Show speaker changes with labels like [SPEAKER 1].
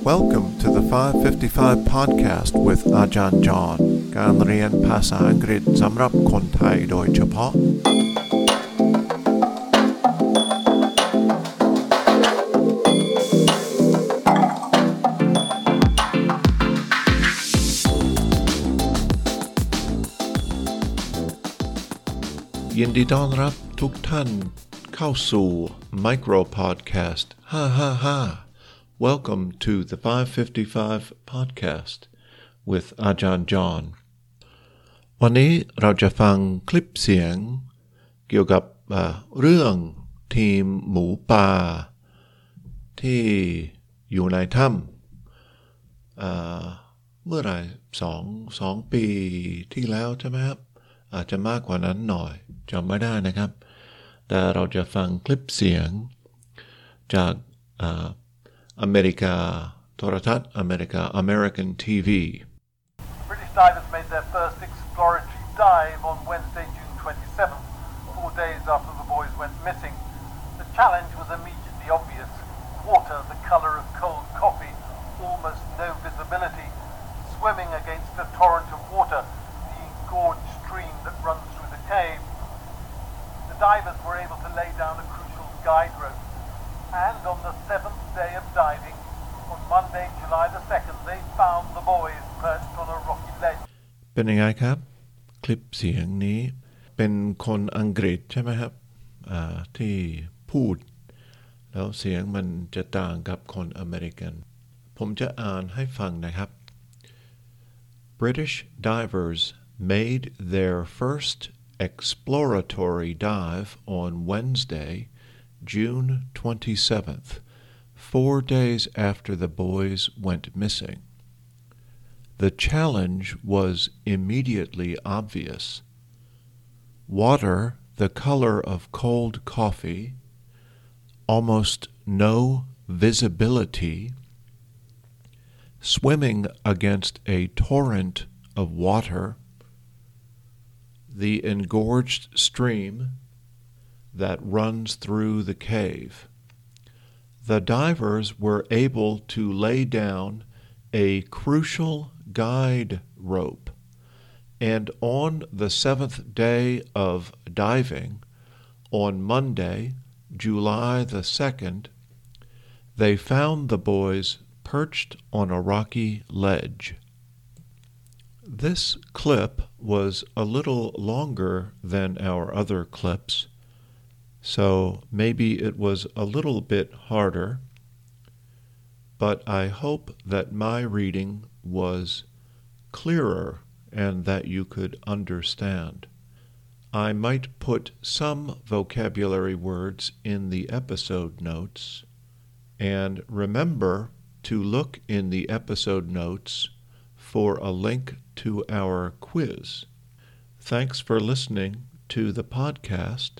[SPEAKER 1] Welcome to the 555 podcast with อาจารย์จอห์นการเรียนภาษาอังกฤษสำหรับคนไทยโดยเฉพาะ ยินดีต้อนรับทุกท่านเข้าสู่ Micro Podcast 555 Welcome to the 555 Podcast with อาจารย์จอห์นวันนี้เราจะฟังคลิปเสียง เกี่ยวกับเรื่องทีมหมูป่า ที่อยู่ในถ้ำเมื่อไรสองสองปีที่แล้วใช่ไหมครับ อาจจะมากกว่านั้นหน่อยจำไม่ได้นะครับ แต่เราจะฟังคลิปเสียงจาก America Toratat, America American TV.
[SPEAKER 2] British divers made their first exploratory dive on Wednesday, seventh day of diving, on Monday, July the 2nd, they found the boys perched on a rocky ledge.
[SPEAKER 1] เป็นยังไงครับ คลิปเสียงนี้เป็นคนอังกฤษใช่ไหมครับอ่าที่พูด แล้วเสียงมันจะต่างกับคนอเมริกัน ผมจะอ่านให้ฟังนะครับ British divers made their first exploratory dive on Wednesday, June 27th, four days after the boys went missing. The challenge was immediately obvious. Water the color of cold coffee, almost no visibility, swimming against a torrent of water, the engorged stream that runs through the cave. The divers were able to lay down a crucial guide rope, and on the seventh day of diving, on Monday, July the 2nd, they found the boys perched on a rocky ledge. This clip was a little longer than our other clips, so maybe it was a little bit harder, but I hope that my reading was clearer and that you could understand. I might put some vocabulary words in the episode notes, and remember to look in the episode notes for a link to our quiz. Thanks for listening to the podcast,